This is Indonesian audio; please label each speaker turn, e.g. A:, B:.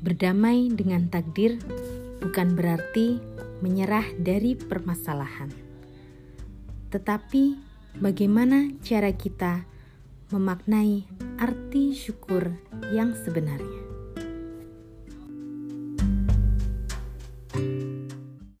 A: Berdamai dengan takdir bukan berarti menyerah dari permasalahan, tetapi bagaimana cara kita memaknai arti syukur yang sebenarnya.